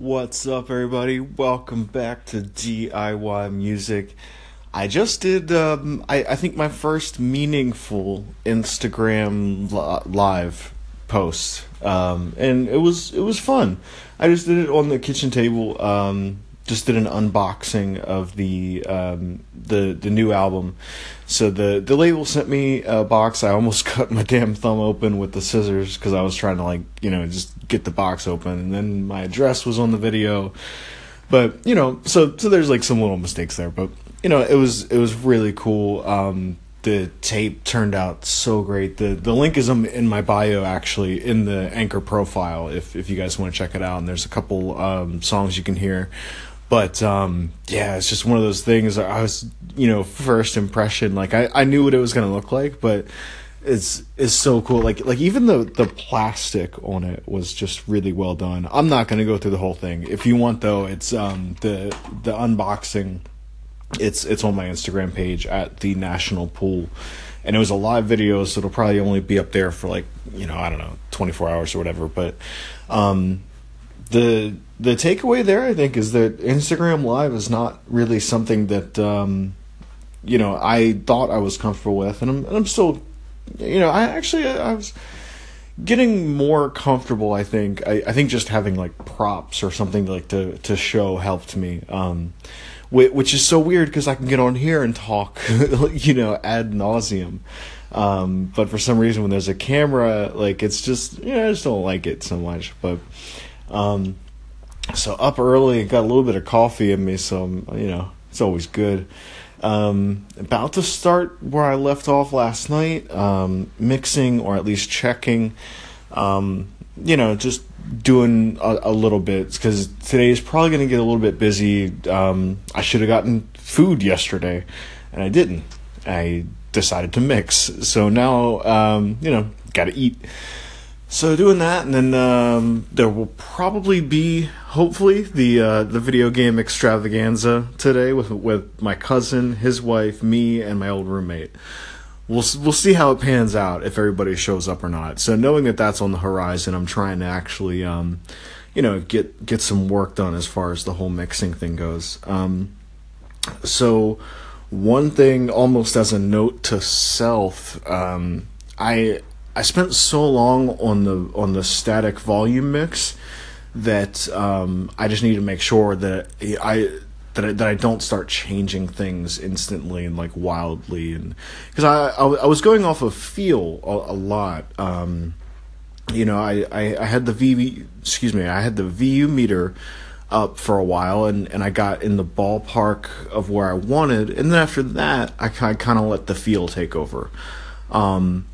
What's up, everybody? Welcome back to DIY Music. I just did, um, I, I think, my first meaningful Instagram li- live post, um, and it was it was fun. I just did it on the kitchen table. Um, just did an unboxing of the um, the the new album. So the the label sent me a box. I almost cut my damn thumb open with the scissors because I was trying to like you know just get the box open, and then my address was on the video. But you know, so so there's like some little mistakes there, but you know it was it was really cool. Um, the tape turned out so great. The the link is in my bio actually in the anchor profile if if you guys want to check it out. And there's a couple um, songs you can hear. But um, yeah, it's just one of those things. I was, you know, first impression, like I, I knew what it was gonna look like, but it's it's so cool. Like like even the the plastic on it was just really well done. I'm not gonna go through the whole thing. If you want though, it's um the the unboxing. It's it's on my Instagram page at the National Pool, and it was a live video, so it'll probably only be up there for like you know I don't know 24 hours or whatever. But um, the the takeaway there, I think, is that Instagram Live is not really something that um, you know I thought I was comfortable with, and I'm and I'm still, you know, I actually I was getting more comfortable. I think I, I think just having like props or something like to to show helped me. Um, which is so weird because I can get on here and talk, you know, ad nauseum. Um, but for some reason, when there's a camera, like it's just, you know, I just don't like it so much. But um, so up early, got a little bit of coffee in me, so you know it's always good. Um, about to start where I left off last night, um, mixing or at least checking. Um, you know, just doing a, a little bit because today is probably going to get a little bit busy. Um, I should have gotten food yesterday, and I didn't. I decided to mix, so now um, you know, got to eat. So doing that, and then um, there will probably be, hopefully, the uh, the video game extravaganza today with with my cousin, his wife, me, and my old roommate. We'll we'll see how it pans out if everybody shows up or not. So knowing that that's on the horizon, I'm trying to actually, um, you know, get get some work done as far as the whole mixing thing goes. Um, so one thing, almost as a note to self, um, I I spent so long on the on the static volume mix that um, I just need to make sure that I that I, that I don't start changing things instantly and like wildly and because I, I, I was going off of feel a, a lot. Um, you know, I, I, I had the VV excuse me, I had the VU meter up for a while and, and I got in the ballpark of where I wanted and then after that I, kind of let the feel take over. Um,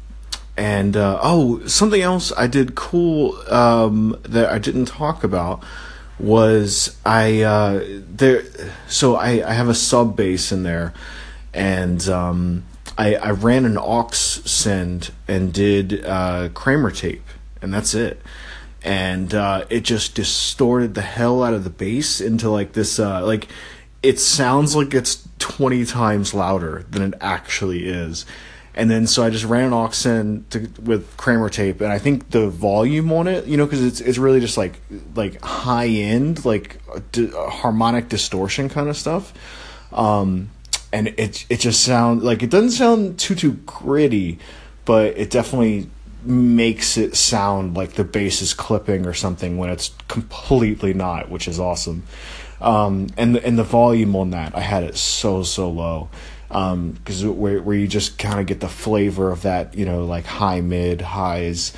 and uh, oh, something else I did cool um, that I didn't talk about was I uh, there. So I, I have a sub bass in there, and um, I I ran an aux send and did uh, Kramer tape, and that's it. And uh, it just distorted the hell out of the bass into like this uh, like it sounds like it's twenty times louder than it actually is and then so I just ran an aux in to, with Kramer tape, and I think the volume on it, you know, because it's it's really just like like high end, like di- harmonic distortion kind of stuff. Um, and it it just sounds like it doesn't sound too too gritty, but it definitely makes it sound like the bass is clipping or something when it's completely not, which is awesome. Um, and the, and the volume on that, I had it so so low because um, where where you just kind of get the flavor of that, you know, like high mid highs,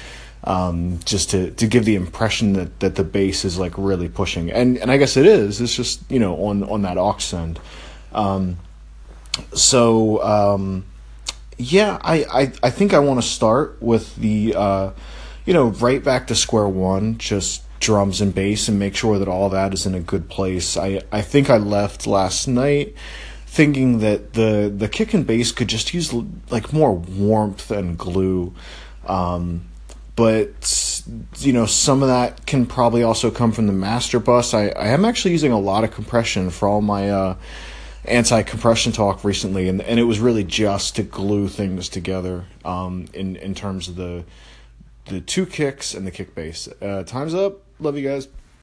um, just to to give the impression that that the bass is like really pushing, and and I guess it is. It's just you know on on that aux end. Um, so um, yeah, I, I I think I want to start with the uh, you know right back to square one, just drums and bass, and make sure that all that is in a good place. I I think I left last night thinking that the the kick and bass could just use like more warmth and glue. Um, but you know some of that can probably also come from the master bus. I, I am actually using a lot of compression for all my uh, anti compression talk recently, and and it was really just to glue things together um, in in terms of the the two kicks and the kick bass. Uh, time's up. Love you guys.